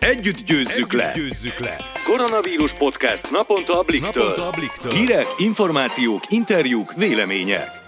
Együtt győzzük le! Győzzük le! Koronavírus podcast naponta a Bliktől. Naponta a Bliktől. Hírek, információk, interjúk, vélemények.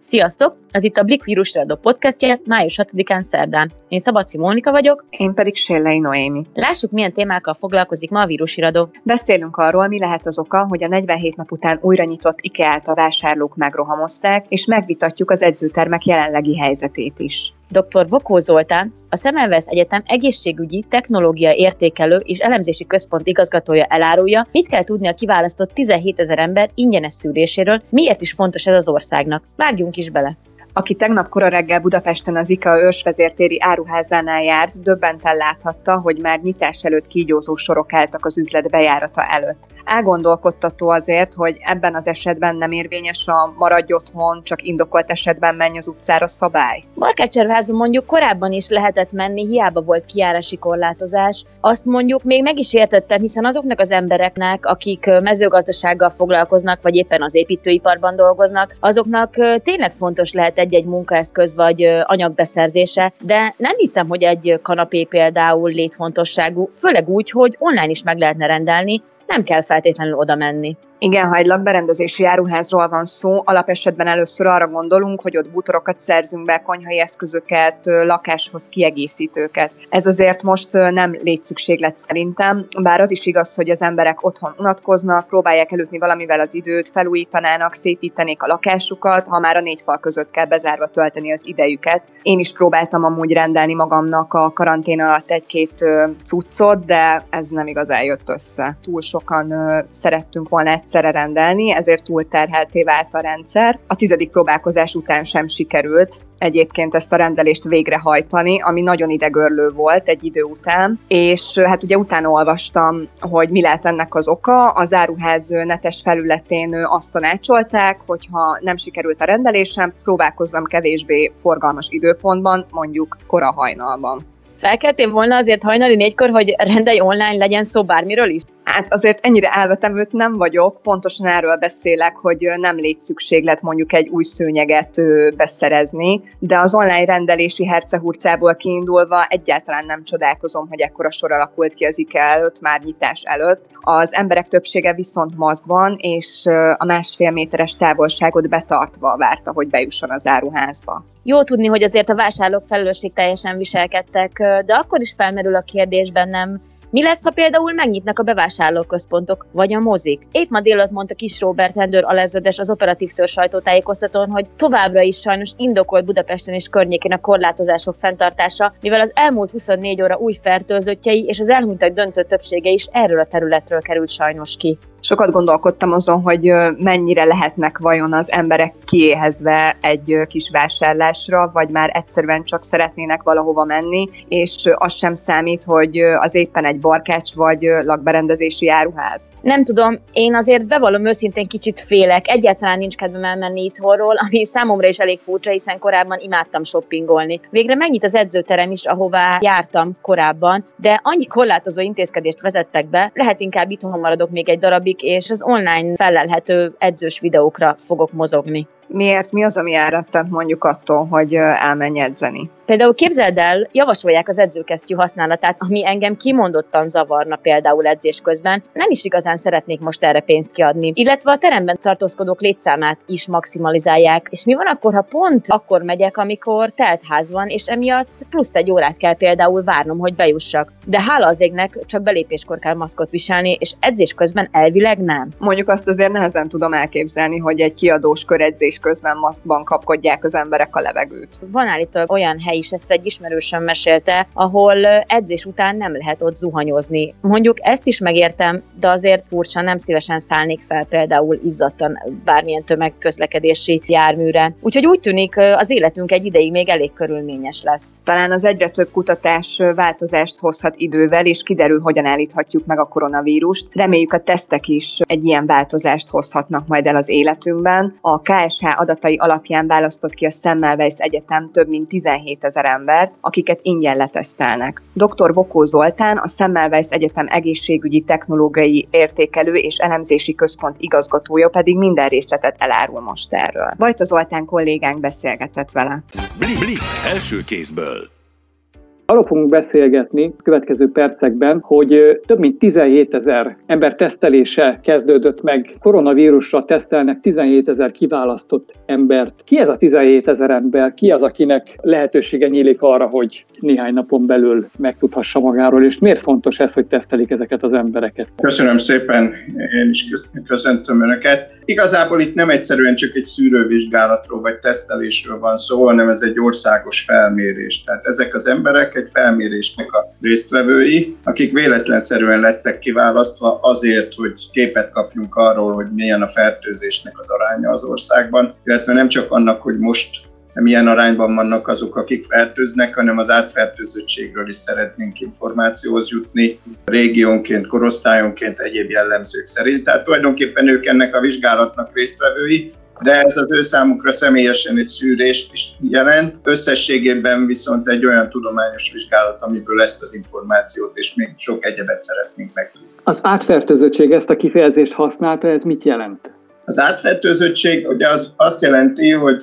Sziasztok! Ez itt a Blik vírusradó podcastje május 6-án szerdán. Én Szabadfi Mónika vagyok. Én pedig Sérlei Noémi. Lássuk, milyen témákkal foglalkozik ma a vírusiradó. Beszélünk arról, mi lehet az oka, hogy a 47 nap után újra nyitott IKEA-t a vásárlók megrohamozták, és megvitatjuk az edzőtermek jelenlegi helyzetét is. Dr. Vokó Zoltán, a Szemelvesz Egyetem egészségügyi, technológia értékelő és elemzési központ igazgatója elárulja, mit kell tudni a kiválasztott 17 ezer ember ingyenes szűréséről, miért is fontos ez az országnak. Vágjunk is bele! Aki tegnap kora reggel Budapesten az IKA ősvezértéri áruházánál járt, döbbenten láthatta, hogy már nyitás előtt kígyózó sorok álltak az üzlet bejárata előtt. Elgondolkodtató azért, hogy ebben az esetben nem érvényes a maradj otthon, csak indokolt esetben menj az utcára szabály. Barkácserházban mondjuk korábban is lehetett menni, hiába volt kiárási korlátozás. Azt mondjuk még meg is értettem, hiszen azoknak az embereknek, akik mezőgazdasággal foglalkoznak, vagy éppen az építőiparban dolgoznak, azoknak tényleg fontos lehet egy-egy munkaeszköz vagy anyagbeszerzése, de nem hiszem, hogy egy kanapé például létfontosságú, főleg úgy, hogy online is meg lehetne rendelni, nem kell feltétlenül oda menni. Igen, ha egy lakberendezési áruházról van szó, alapesetben először arra gondolunk, hogy ott bútorokat szerzünk be, konyhai eszközöket, lakáshoz kiegészítőket. Ez azért most nem létszükséglet szerintem, bár az is igaz, hogy az emberek otthon unatkoznak, próbálják elütni valamivel az időt, felújítanának, szépítenék a lakásukat, ha már a négy fal között kell bezárva tölteni az idejüket. Én is próbáltam amúgy rendelni magamnak a karantén alatt egy-két cuccot, de ez nem igazán jött össze. Túl sokan szerettünk volna egyszerre rendelni, ezért túlterhelté vált a rendszer. A tizedik próbálkozás után sem sikerült egyébként ezt a rendelést végrehajtani, ami nagyon idegörlő volt egy idő után, és hát ugye utána olvastam, hogy mi lehet ennek az oka. Az áruház netes felületén azt tanácsolták, hogyha nem sikerült a rendelésem, próbálkozzam kevésbé forgalmas időpontban, mondjuk kora hajnalban. Felkeltél volna azért hajnali négykor, hogy rendelj online legyen szó bármiről is? Hát azért ennyire elvetemült nem vagyok, pontosan erről beszélek, hogy nem légy szükséglet mondjuk egy új szőnyeget beszerezni, de az online rendelési hercehurcából kiindulva egyáltalán nem csodálkozom, hogy ekkora sor alakult ki az IKEA előtt, már nyitás előtt. Az emberek többsége viszont maszkban, és a másfél méteres távolságot betartva várta, hogy bejusson az áruházba. Jó tudni, hogy azért a vásárlók felelősség teljesen viselkedtek, de akkor is felmerül a kérdés bennem, mi lesz, ha például megnyitnak a bevásárlóközpontok, vagy a mozik? Épp ma délután mondta Kis Robert rendőr alezredes az operatív tör sajtótájékoztatón, hogy továbbra is sajnos indokolt Budapesten és környékén a korlátozások fenntartása, mivel az elmúlt 24 óra új fertőzöttjei és az elhunytak döntő többsége is erről a területről került sajnos ki sokat gondolkodtam azon, hogy mennyire lehetnek vajon az emberek kiéhezve egy kis vásárlásra, vagy már egyszerűen csak szeretnének valahova menni, és az sem számít, hogy az éppen egy barkács vagy lakberendezési áruház. Nem tudom, én azért bevallom őszintén kicsit félek, egyáltalán nincs kedvem elmenni itthonról, ami számomra is elég furcsa, hiszen korábban imádtam shoppingolni. Végre megnyit az edzőterem is, ahová jártam korábban, de annyi korlátozó intézkedést vezettek be, lehet inkább itthon maradok még egy darabig, és az online felelhető edzős videókra fogok mozogni. Miért? Mi az, ami elrettent mondjuk attól, hogy elmenj edzeni? Például képzeld el, javasolják az edzőkesztyű használatát, ami engem kimondottan zavarna például edzés közben. Nem is igazán szeretnék most erre pénzt kiadni. Illetve a teremben tartózkodók létszámát is maximalizálják. És mi van akkor, ha pont akkor megyek, amikor telt ház van, és emiatt plusz egy órát kell például várnom, hogy bejussak. De hála az égnek, csak belépéskor kell maszkot viselni, és edzés közben elvileg nem. Mondjuk azt azért nehezen tudom elképzelni, hogy egy kiadós kör edzés közben maszkban kapkodják az emberek a levegőt. Van állítólag olyan hely is, ezt egy ismerősöm mesélte, ahol edzés után nem lehet ott zuhanyozni. Mondjuk ezt is megértem, de azért furcsa, nem szívesen szállnék fel például izzadtan bármilyen tömegközlekedési járműre. Úgyhogy úgy tűnik, az életünk egy ideig még elég körülményes lesz. Talán az egyre több kutatás változást hozhat idővel, és kiderül, hogyan állíthatjuk meg a koronavírust. Reméljük a tesztek is egy ilyen változást hozhatnak majd el az életünkben. A KSH adatai alapján választott ki a Semmelweis Egyetem több mint 17 ezer embert, akiket ingyen letesztelnek. Dr. Bokó Zoltán, a Semmelweis Egyetem egészségügyi technológiai értékelő és elemzési központ igazgatója pedig minden részletet elárul most erről. Vajta Zoltán kollégánk beszélgetett vele. Blik, blik, első kézből. Arról fogunk beszélgetni következő percekben, hogy több mint 17 ezer ember tesztelése kezdődött meg. Koronavírusra tesztelnek 17 ezer kiválasztott embert. Ki ez a 17 ezer ember? Ki az, akinek lehetősége nyílik arra, hogy néhány napon belül megtudhassa magáról, és miért fontos ez, hogy tesztelik ezeket az embereket? Köszönöm szépen, én is köszöntöm Önöket. Igazából itt nem egyszerűen csak egy szűrővizsgálatról vagy tesztelésről van szó, hanem ez egy országos felmérés. Tehát ezek az emberek egy felmérésnek a résztvevői, akik véletlenszerűen lettek kiválasztva azért, hogy képet kapjunk arról, hogy milyen a fertőzésnek az aránya az országban, illetve nem csak annak, hogy most milyen arányban vannak azok, akik fertőznek, hanem az átfertőzöttségről is szeretnénk információhoz jutni, régiónként, korosztályonként, egyéb jellemzők szerint. Tehát tulajdonképpen ők ennek a vizsgálatnak résztvevői, de ez az ő számukra személyesen egy szűrést is jelent. Összességében viszont egy olyan tudományos vizsgálat, amiből ezt az információt és még sok egyebet szeretnénk megtudni. Az átfertőzöttség, ezt a kifejezést használta, ez mit jelent? Az átfertőzöttség ugye az azt jelenti, hogy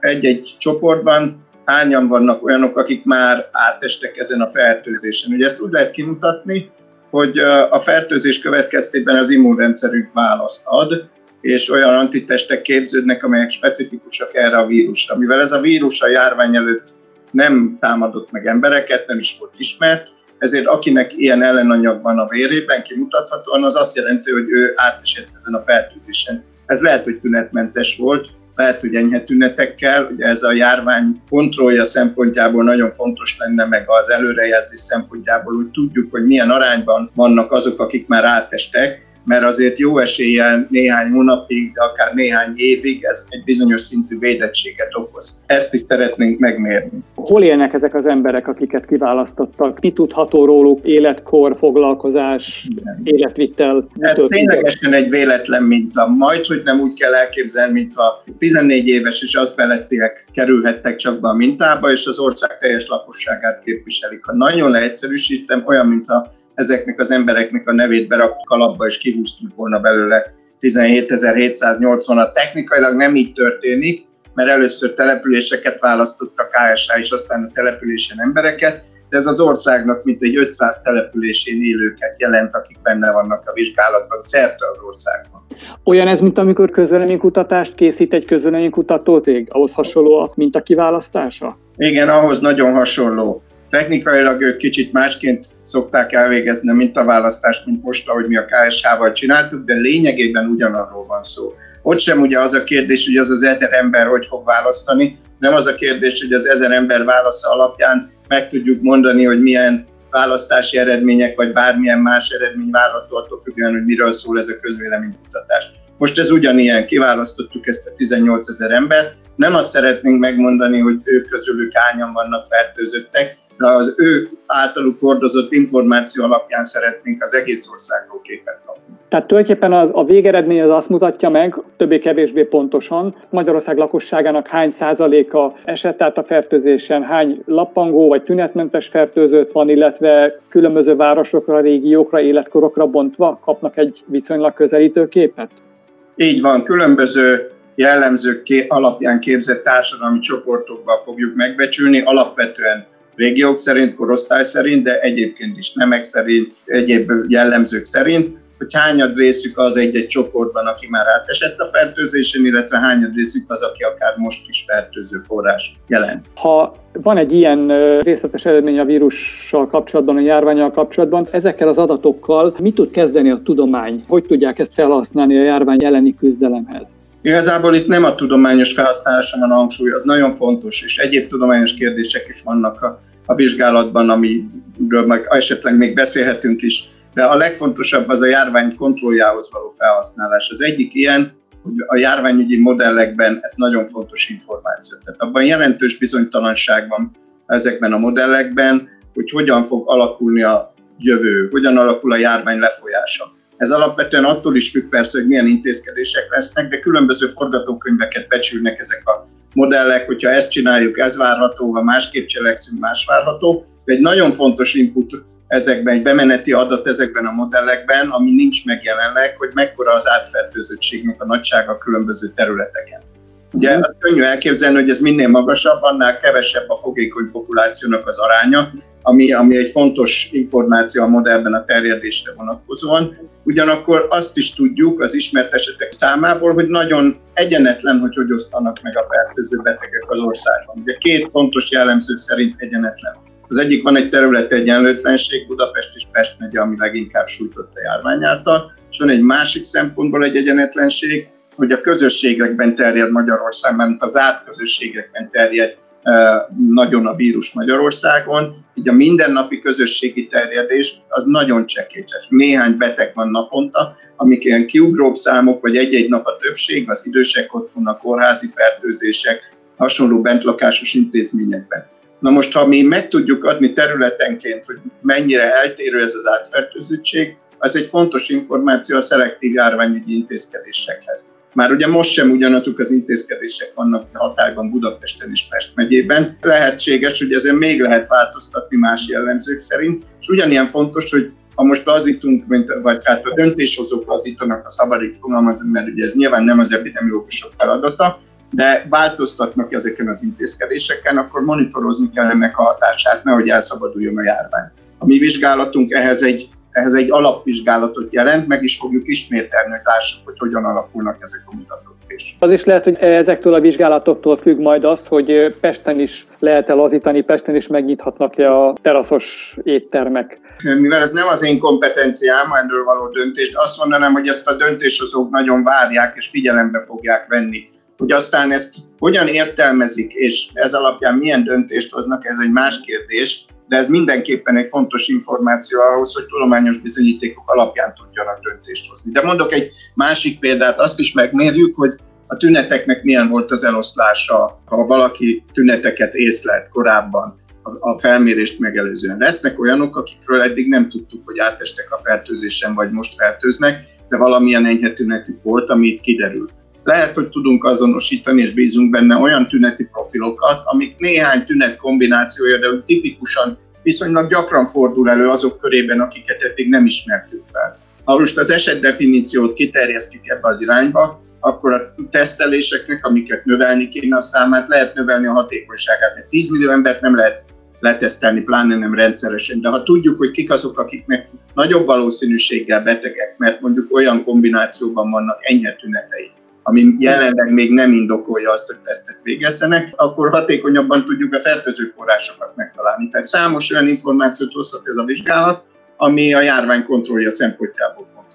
egy-egy csoportban hányan vannak olyanok, akik már átestek ezen a fertőzésen. Ugye ezt úgy lehet kimutatni, hogy a fertőzés következtében az immunrendszerünk választ ad, és olyan antitestek képződnek, amelyek specifikusak erre a vírusra. Mivel ez a vírus a járvány előtt nem támadott meg embereket, nem is volt ismert, ezért akinek ilyen ellenanyag van a vérében kimutathatóan, az azt jelenti, hogy ő átesett ezen a fertőzésen. Ez lehet, hogy tünetmentes volt, lehet, hogy enyhe tünetekkel, ugye ez a járvány kontrollja szempontjából nagyon fontos lenne, meg az előrejelzés szempontjából, hogy tudjuk, hogy milyen arányban vannak azok, akik már átestek, mert azért jó eséllyel néhány hónapig, de akár néhány évig ez egy bizonyos szintű védettséget okoz. Ezt is szeretnénk megmérni. Hol élnek ezek az emberek, akiket kiválasztottak? Mi tudható róluk? Életkor, foglalkozás, Igen. életvitel? Ez ténylegesen egy véletlen minta. Majd, hogy nem úgy kell elképzelni, mintha 14 éves és az felettiek kerülhettek csak be a mintába, és az ország teljes lakosságát képviselik. Ha nagyon leegyszerűsítem, olyan, mintha ezeknek az embereknek a nevét beraktuk kalapba, és kihúztunk volna belőle 17.780-at. Technikailag nem így történik, mert először településeket választott a KSH, és aztán a településen embereket, de ez az országnak mint egy 500 településén élőket jelent, akik benne vannak a vizsgálatban, szerte az országban. Olyan ez, mint amikor közvéleménykutatást készít egy közvéleménykutató cég? Ahhoz hasonló, mint a kiválasztása? Igen, ahhoz nagyon hasonló. Technikailag ők kicsit másként szokták elvégezni mint a választást, mint most, ahogy mi a KSH-val csináltuk, de lényegében ugyanarról van szó. Ott sem ugye az a kérdés, hogy az az ezer ember hogy fog választani, nem az a kérdés, hogy az ezer ember válasza alapján meg tudjuk mondani, hogy milyen választási eredmények, vagy bármilyen más eredmény várható, attól függően, hogy miről szól ez a közvéleménykutatás. Most ez ugyanilyen, kiválasztottuk ezt a 18 ezer embert, nem azt szeretnénk megmondani, hogy ők közülük hányan vannak fertőzöttek, az ő általuk hordozott információ alapján szeretnénk az egész országról képet kapni. Tehát tulajdonképpen az, a végeredmény az azt mutatja meg, többé-kevésbé pontosan, Magyarország lakosságának hány százaléka esett át a fertőzésen, hány lappangó vagy tünetmentes fertőzött van, illetve különböző városokra, régiókra, életkorokra bontva kapnak egy viszonylag közelítő képet? Így van, különböző jellemzők alapján képzett társadalmi csoportokban fogjuk megbecsülni, alapvetően régiók szerint, korosztály szerint, de egyébként is nemek szerint, egyéb jellemzők szerint, hogy hányad részük az egy-egy csoportban, aki már átesett a fertőzésen, illetve hányad részük az, aki akár most is fertőző forrás jelent. Ha van egy ilyen részletes eredmény a vírussal kapcsolatban, a járványal kapcsolatban, ezekkel az adatokkal mit tud kezdeni a tudomány? Hogy tudják ezt felhasználni a járvány elleni küzdelemhez? Igazából itt nem a tudományos felhasználása van a hangsúly, az nagyon fontos, és egyéb tudományos kérdések is vannak a, a vizsgálatban, amiről majd esetleg még beszélhetünk is, de a legfontosabb az a járvány kontrolljához való felhasználás. Az egyik ilyen, hogy a járványügyi modellekben ez nagyon fontos információ. Tehát abban jelentős bizonytalanság van ezekben a modellekben, hogy hogyan fog alakulni a jövő, hogyan alakul a járvány lefolyása. Ez alapvetően attól is függ persze, hogy milyen intézkedések lesznek, de különböző forgatókönyveket becsülnek ezek a modellek, hogyha ezt csináljuk, ez várható, ha másképp cselekszünk, más várható. De egy nagyon fontos input ezekben, egy bemeneti adat ezekben a modellekben, ami nincs meg jelenleg, hogy mekkora az átfertőzöttségnek a nagysága a különböző területeken. Ugye mhm. az könnyű elképzelni, hogy ez minél magasabb, annál kevesebb a fogékony populációnak az aránya, ami, ami egy fontos információ a modellben a terjedésre vonatkozóan. Ugyanakkor azt is tudjuk az ismert esetek számából, hogy nagyon egyenetlen, hogy hogy osztanak meg a fertőző betegek az országban. Ugye két fontos jellemző szerint egyenetlen. Az egyik van egy terület egyenlőtlenség, Budapest és Pest megye, ami leginkább sújtott a járvány által, és van egy másik szempontból egy egyenetlenség, hogy a közösségekben terjed Magyarország, mert az átközösségekben terjed nagyon a vírus Magyarországon, így a mindennapi közösségi terjedés az nagyon csekécses. Néhány beteg van naponta, amik ilyen kiugróbb számok, vagy egy-egy nap a többség, az idősek otthon, a kórházi fertőzések, hasonló bentlakásos intézményekben. Na most, ha mi meg tudjuk adni területenként, hogy mennyire eltérő ez az átfertőzöttség, az egy fontos információ a szelektív járványügyi intézkedésekhez. Már ugye most sem ugyanazok az intézkedések vannak hatályban Budapesten és Pest megyében. Lehetséges, hogy ezen még lehet változtatni más jellemzők szerint, és ugyanilyen fontos, hogy ha most lazítunk, mint, vagy hát a döntéshozók lazítanak, a szabadik fogalmazunk, mert ugye ez nyilván nem az epidemiológusok feladata, de változtatnak ezeken az intézkedéseken, akkor monitorozni kell ennek a hatását, nehogy elszabaduljon a járvány. A mi vizsgálatunk ehhez egy ehhez egy alapvizsgálatot jelent, meg is fogjuk ismételni, hogy lássuk, hogy hogyan alakulnak ezek a mutatók is. Az is lehet, hogy ezektől a vizsgálatoktól függ majd az, hogy Pesten is lehet-e lazítani, Pesten is megnyithatnak-e a teraszos éttermek. Mivel ez nem az én kompetenciám, erről való döntést, azt mondanám, hogy ezt a döntéshozók nagyon várják és figyelembe fogják venni. Hogy aztán ezt hogyan értelmezik, és ez alapján milyen döntést hoznak, ez egy más kérdés, de ez mindenképpen egy fontos információ ahhoz, hogy tudományos bizonyítékok alapján tudjanak döntést hozni. De mondok egy másik példát, azt is megmérjük, hogy a tüneteknek milyen volt az eloszlása, ha valaki tüneteket észlelt korábban a felmérést megelőzően. Lesznek olyanok, akikről eddig nem tudtuk, hogy átestek a fertőzésen, vagy most fertőznek, de valamilyen enyhe tünetük volt, ami itt kiderül. Lehet, hogy tudunk azonosítani, és bízunk benne olyan tüneti profilokat, amik néhány tünet kombinációja, de tipikusan viszonylag gyakran fordul elő azok körében, akiket eddig nem ismertük fel. Ha most az esetdefiníciót kiterjesztjük ebbe az irányba, akkor a teszteléseknek, amiket növelni kéne a számát, lehet növelni a hatékonyságát. Mert 10 millió embert nem lehet letesztelni, pláne nem rendszeresen. De ha tudjuk, hogy kik azok, akiknek nagyobb valószínűséggel betegek, mert mondjuk olyan kombinációban vannak enyhe tünetei, ami jelenleg még nem indokolja azt, hogy tesztet végezzenek, akkor hatékonyabban tudjuk a fertőző forrásokat megtalálni. Tehát számos olyan információt hozhat ez a vizsgálat, ami a járvány kontrollja szempontjából fontos.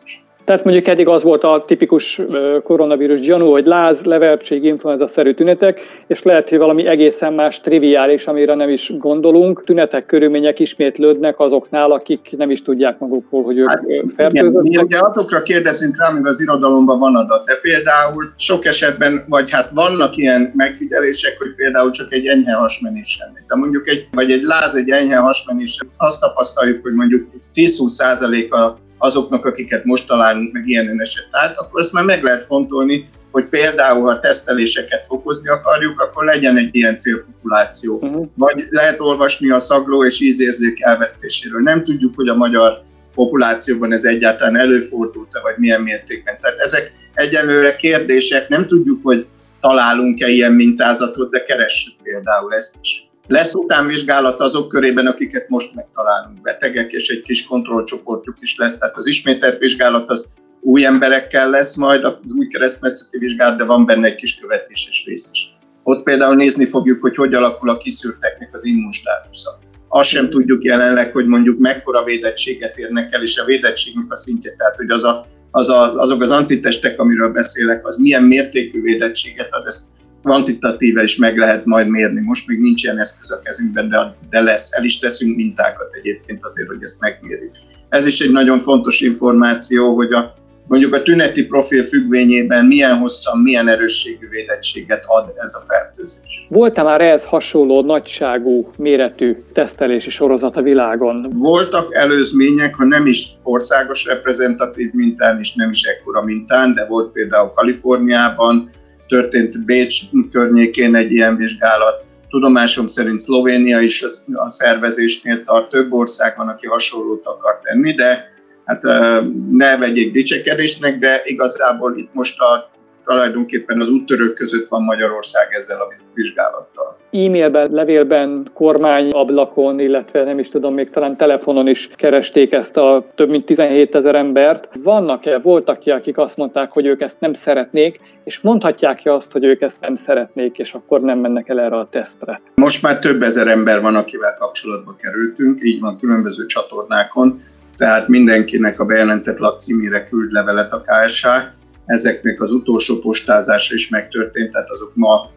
Tehát mondjuk eddig az volt a tipikus koronavírus gyanú, hogy láz, levertség, influenza-szerű tünetek, és lehet, hogy valami egészen más, triviális, amire nem is gondolunk. Tünetek, körülmények ismétlődnek azoknál, akik nem is tudják magukról, hogy ők hát, fertőzöttek. Mi ugye azokra kérdezünk rá, amíg az irodalomban van adat, de például sok esetben, vagy hát vannak ilyen megfigyelések, hogy például csak egy enyhe hasmenés semmi. De mondjuk egy, vagy egy láz, egy enyhe hasmenés, azt tapasztaljuk, hogy mondjuk 10-20 a azoknak, akiket most találunk meg ilyen eset át, akkor ezt már meg lehet fontolni, hogy például, ha teszteléseket fokozni akarjuk, akkor legyen egy ilyen célpopuláció. Uh-huh. Vagy lehet olvasni a szagló és ízérzék elvesztéséről. Nem tudjuk, hogy a magyar populációban ez egyáltalán előfordult-e, vagy milyen mértékben. Tehát ezek egyelőre kérdések, nem tudjuk, hogy találunk-e ilyen mintázatot, de keressük például ezt is. Lesz utánvizsgálat azok körében, akiket most megtalálunk betegek, és egy kis kontrollcsoportjuk is lesz. Tehát az ismételt vizsgálat az új emberekkel lesz majd, az új keresztmetszeti vizsgálat, de van benne egy kis követéses rész is. Ott például nézni fogjuk, hogy hogy alakul a kiszűrteknek az immunstátusza. Azt sem tudjuk jelenleg, hogy mondjuk mekkora védettséget érnek el, és a védettségnek a szintje, tehát hogy az a, az a, azok az antitestek, amiről beszélek, az milyen mértékű védettséget ad, ezt kvantitatíve is meg lehet majd mérni. Most még nincs ilyen eszköz a kezünkben, de, de lesz. El is teszünk mintákat egyébként azért, hogy ezt megmérjük. Ez is egy nagyon fontos információ, hogy a, mondjuk a tüneti profil függvényében milyen hosszan, milyen erősségű védettséget ad ez a fertőzés. Volt-e már ehhez hasonló nagyságú, méretű tesztelési sorozat a világon? Voltak előzmények, ha nem is országos reprezentatív mintán, és nem is ekkora mintán, de volt például Kaliforniában, történt Bécs környékén egy ilyen vizsgálat. Tudomásom szerint Szlovénia is a szervezésnél tart, több ország van, aki hasonlót akar tenni, de hát ne vegyék dicsekedésnek, de igazából itt most a, tulajdonképpen az úttörők között van Magyarország ezzel a vizsgálattal. E-mailben, levélben, kormányablakon, illetve nem is tudom, még talán telefonon is keresték ezt a több mint 17 ezer embert. Vannak-e, voltak-e, akik azt mondták, hogy ők ezt nem szeretnék, és mondhatják-e azt, hogy ők ezt nem szeretnék, és akkor nem mennek el erre a tesztre? Most már több ezer ember van, akivel kapcsolatba kerültünk, így van különböző csatornákon, tehát mindenkinek a bejelentett lakcímére küld levelet a KSH. Ezeknek az utolsó postázása is megtörtént, tehát azok ma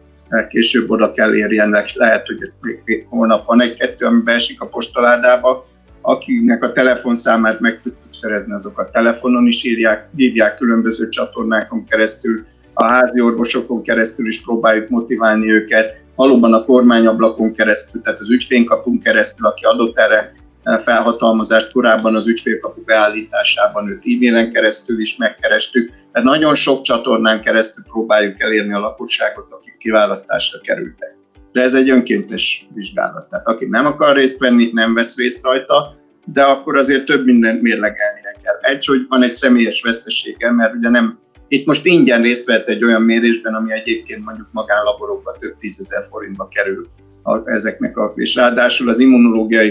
később oda kell érjenek, lehet, hogy még holnap van egy-kettő, ami beesik a postaládába, akinek a telefonszámát meg tudtuk szerezni, azokat telefonon is írják, hívják különböző csatornákon keresztül, a házi orvosokon keresztül is próbáljuk motiválni őket, valóban a kormányablakon keresztül, tehát az ügyfénykapunk keresztül, aki adott erre felhatalmazást korábban az ügyfélkapu beállításában őt e-mailen keresztül is megkerestük. Tehát nagyon sok csatornán keresztül próbáljuk elérni a lakosságot, akik kiválasztásra kerültek. De ez egy önkéntes vizsgálat. Tehát aki nem akar részt venni, nem vesz részt rajta, de akkor azért több mindent mérlegelnie kell. Egy, hogy van egy személyes vesztesége, mert ugye nem, itt most ingyen részt vett egy olyan mérésben, ami egyébként mondjuk magánlaborokban több tízezer forintba kerül a, ezeknek a, és ráadásul az immunológiai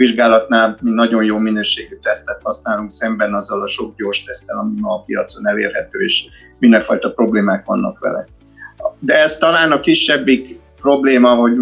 vizsgálatnál mi nagyon jó minőségű tesztet használunk szemben azzal a sok gyors tesztel, ami ma a piacon elérhető, és mindenfajta problémák vannak vele. De ez talán a kisebbik probléma, hogy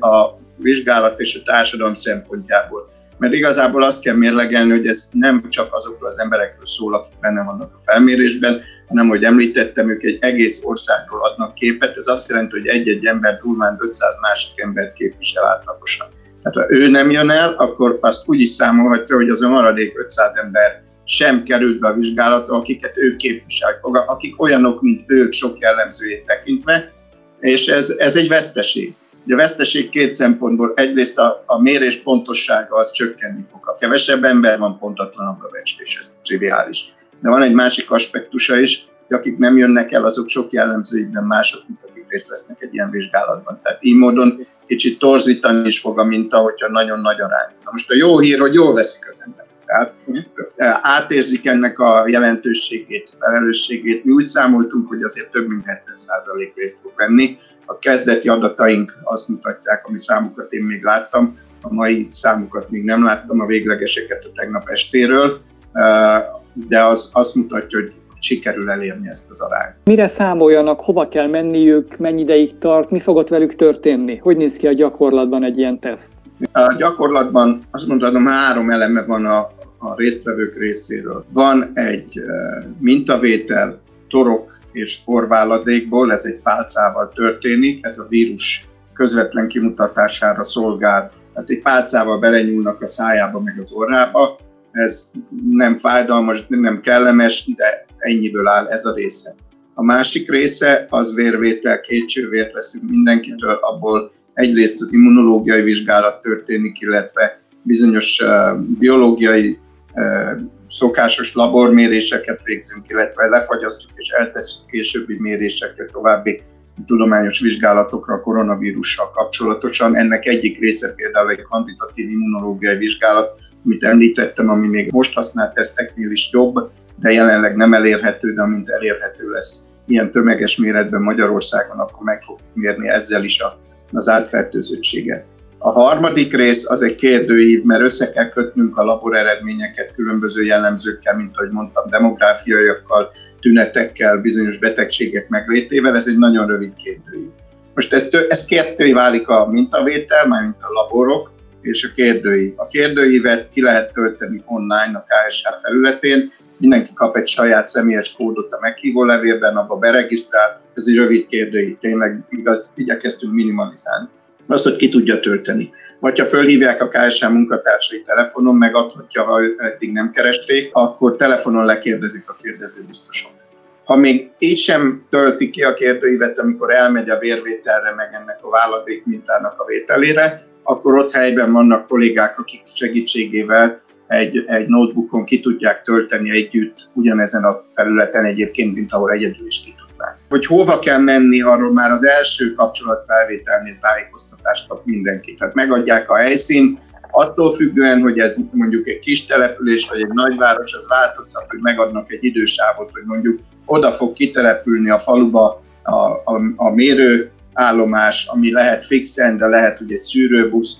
a vizsgálat és a társadalom szempontjából. Mert igazából azt kell mérlegelni, hogy ez nem csak azokról az emberekről szól, akik benne vannak a felmérésben, hanem, hogy említettem, ők egy egész országról adnak képet. Ez azt jelenti, hogy egy-egy ember durván 500 másik embert képvisel átlagosan. Hát ha ő nem jön el, akkor azt úgy is számolhatja, hogy az a maradék 500 ember sem került be a vizsgálatra, akiket ő képvisel fog, akik olyanok, mint ők sok jellemzőjét tekintve, és ez, ez egy veszteség. Ugye a veszteség két szempontból, egyrészt a, a mérés pontossága az csökkenni fog. Ha kevesebb ember van, pontatlanabb a becslés, ez triviális. De van egy másik aspektusa is, hogy akik nem jönnek el, azok sok jellemzőikben mások, mint részt vesznek egy ilyen vizsgálatban. Tehát így módon kicsit torzítani is fog a minta, hogyha nagyon nagy arány. Na most a jó hír, hogy jól veszik az ember. Tehát eh, átérzik ennek a jelentőségét, a felelősségét. Mi úgy számoltunk, hogy azért több mint 70% részt fog venni. A kezdeti adataink azt mutatják, ami számokat én még láttam, a mai számokat még nem láttam, a véglegeseket a tegnap estéről, de az azt mutatja, hogy sikerül elérni ezt az arányt. Mire számoljanak, hova kell menniük, mennyi ideig tart, mi fogott velük történni? Hogy néz ki a gyakorlatban egy ilyen teszt? A gyakorlatban azt mondhatom, három eleme van a, a résztvevők részéről. Van egy mintavétel torok és orváladékból, ez egy pálcával történik, ez a vírus közvetlen kimutatására szolgál. Tehát egy pálcával belenyúlnak a szájába meg az orrába, ez nem fájdalmas, nem kellemes, de ennyiből áll ez a része. A másik része az vérvétel, két csővért veszünk mindenkitől, abból egyrészt az immunológiai vizsgálat történik, illetve bizonyos uh, biológiai uh, szokásos laborméréseket végzünk, illetve lefagyasztjuk és eltesszük későbbi mérésekre, további tudományos vizsgálatokra a koronavírussal kapcsolatosan. Ennek egyik része például egy kvantitatív immunológiai vizsgálat, amit említettem, ami még most használt teszteknél is jobb, de jelenleg nem elérhető, de amint elérhető lesz ilyen tömeges méretben Magyarországon, akkor meg fog mérni ezzel is a, az átfertőzöttséget. A harmadik rész az egy kérdőív, mert össze kell kötnünk a labor eredményeket különböző jellemzőkkel, mint ahogy mondtam, demográfiaiakkal, tünetekkel, bizonyos betegségek meglétével. Ez egy nagyon rövid kérdőív. Most ez, ez ketté válik a mintavétel, mármint a laborok, és a kérdőív. A kérdőívet ki lehet tölteni online a KSH felületén, mindenki kap egy saját személyes kódot a meghívó levélben, abba beregisztrál, ez egy rövid kérdőív, tényleg igaz, igyekeztünk minimalizálni. Azt, hogy ki tudja tölteni. Vagy ha fölhívják a KSH munkatársai telefonon, megadhatja, ha eddig nem keresték, akkor telefonon lekérdezik a kérdező biztosok. Ha még így sem tölti ki a kérdőívet, amikor elmegy a vérvételre, meg ennek a váladék mintának a vételére, akkor ott helyben vannak kollégák, akik segítségével egy, egy notebookon ki tudják tölteni együtt ugyanezen a felületen egyébként, mint ahol egyedül is ki tudnák. Hogy hova kell menni, arról már az első kapcsolatfelvételnél tájékoztatást kap mindenki. Tehát megadják a helyszínt, attól függően, hogy ez mondjuk egy kis település vagy egy nagyváros, az változtat, hogy megadnak egy idősávot, hogy mondjuk oda fog kitelepülni a faluba a, a, a mérő, állomás, ami lehet fixen, de lehet, hogy egy szűrőbusz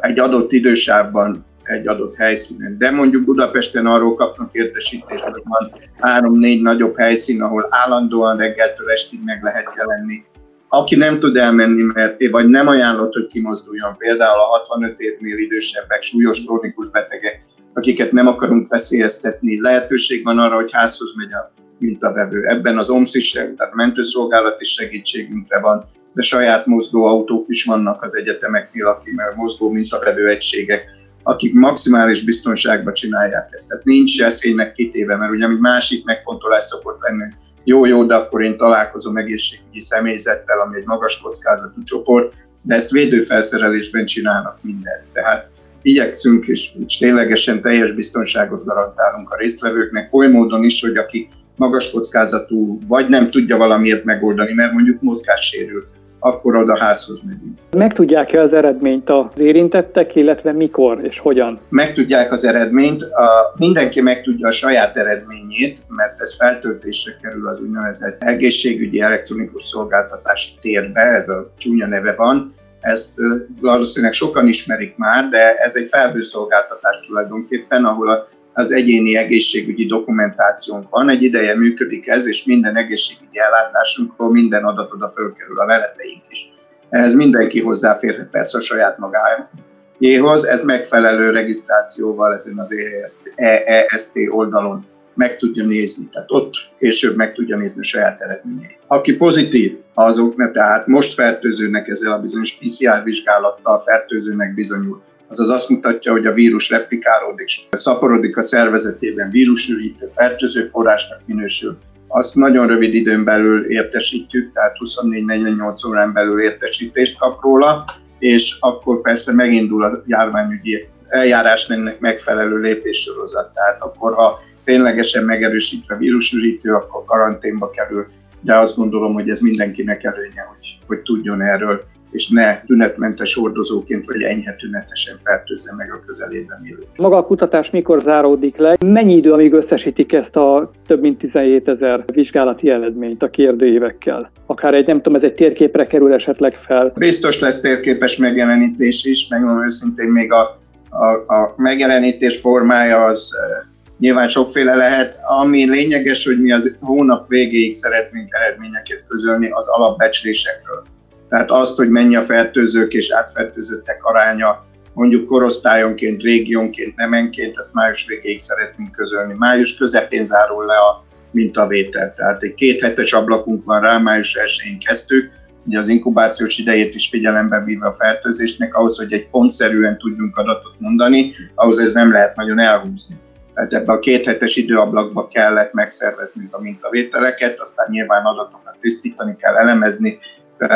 egy adott idősávban egy adott helyszínen. De mondjuk Budapesten arról kapnak értesítést, hogy van három-négy nagyobb helyszín, ahol állandóan reggeltől estig meg lehet jelenni. Aki nem tud elmenni, mert vagy nem ajánlott, hogy kimozduljon, például a 65 évnél idősebbek, súlyos krónikus betegek, akiket nem akarunk veszélyeztetni, lehetőség van arra, hogy házhoz megy a mintavevő. Ebben az OMSZ is, tehát mentőszolgálat is segítségünkre van, de saját mozgó autók is vannak az egyetemeknél, akik mozgó mintavevő egységek, akik maximális biztonságban csinálják ezt. Tehát nincs eszélynek kitéve, mert ugye egy másik megfontolás szokott lenni, jó, jó, de akkor én találkozom egészségügyi személyzettel, ami egy magas kockázatú csoport, de ezt védőfelszerelésben csinálnak mindent. Tehát igyekszünk, és ténylegesen teljes biztonságot garantálunk a résztvevőknek, oly módon is, hogy aki magas kockázatú, vagy nem tudja valamiért megoldani, mert mondjuk mozgássérült, akkor oda házhoz megyünk. Megtudják-e az eredményt az érintettek, illetve mikor és hogyan? Megtudják az eredményt, a, mindenki megtudja a saját eredményét, mert ez feltöltésre kerül az úgynevezett egészségügyi elektronikus szolgáltatási térbe, ez a csúnya neve van, ezt valószínűleg sokan ismerik már, de ez egy felhőszolgáltatás tulajdonképpen, ahol a az egyéni egészségügyi dokumentációnk van. Egy ideje működik ez, és minden egészségügyi ellátásunkról minden adat oda fölkerül, a leleteink is. Ehhez mindenki hozzáférhet persze a saját magáéhoz, ez megfelelő regisztrációval ezen az EEST oldalon meg tudja nézni, tehát ott később meg tudja nézni a saját eredményeit. Aki pozitív, azoknak tehát most fertőzőnek ezzel a bizonyos PCR vizsgálattal fertőzőnek bizonyul, azaz azt mutatja, hogy a vírus replikálódik, szaporodik a szervezetében, vírusürítő, fertőző forrásnak minősül. Azt nagyon rövid időn belül értesítjük, tehát 24-48 órán belül értesítést kap róla, és akkor persze megindul a járványügyi eljárás ennek megfelelő lépéssorozat. Tehát akkor, ha ténylegesen megerősítve vírusürítő, akkor karanténba kerül, de azt gondolom, hogy ez mindenkinek előnye, hogy, hogy tudjon erről és ne tünetmentes hordozóként vagy enyhe tünetesen fertőzze meg a közelében élőt. Maga a kutatás mikor záródik le? Mennyi idő, amíg összesítik ezt a több mint 17 ezer vizsgálati eredményt a kérdőívekkel? Akár egy, nem tudom, ez egy térképre kerül esetleg fel? Biztos lesz térképes megjelenítés is, megmondom őszintén még a, a, a megjelenítés formája az nyilván sokféle lehet. Ami lényeges, hogy mi az hónap végéig szeretnénk eredményeket közölni az alapbecslésekről tehát azt, hogy mennyi a fertőzők és átfertőzöttek aránya, mondjuk korosztályonként, régiónként, nemenként, ezt május végéig szeretnénk közölni. Május közepén zárul le a mintavétel, tehát egy két hetes ablakunk van rá, május 1-én kezdtük, ugye az inkubációs idejét is figyelembe véve a fertőzésnek, ahhoz, hogy egy pontszerűen tudjunk adatot mondani, ahhoz ez nem lehet nagyon elhúzni. Tehát ebbe a két hetes időablakba kellett megszervezni a mintavételeket, aztán nyilván adatokat tisztítani kell, elemezni,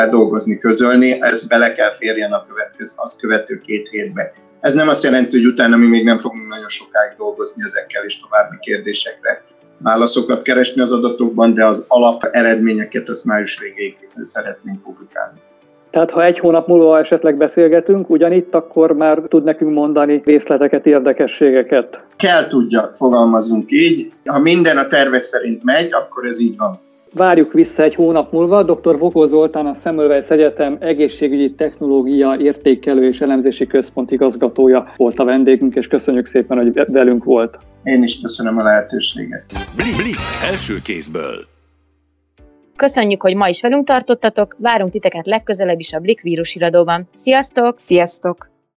dolgozni, közölni, ez bele kell férjen a következő, azt követő két hétbe. Ez nem azt jelenti, hogy utána mi még nem fogunk nagyon sokáig dolgozni ezekkel és további kérdésekre válaszokat keresni az adatokban, de az alap eredményeket azt május végéig szeretnénk publikálni. Tehát ha egy hónap múlva esetleg beszélgetünk, ugyanitt, akkor már tud nekünk mondani részleteket, érdekességeket? Kell tudja, fogalmazunk így. Ha minden a tervek szerint megy, akkor ez így van. Várjuk vissza egy hónap múlva. Dr. Vokó Zoltán, a Semmelweis Egyetem egészségügyi technológia értékelő és elemzési központ igazgatója volt a vendégünk, és köszönjük szépen, hogy velünk volt. Én is köszönöm a lehetőséget. Blik, blik, első kézből. Köszönjük, hogy ma is velünk tartottatok, várunk titeket legközelebb is a Blik vírusiradóban. Sziasztok! Sziasztok!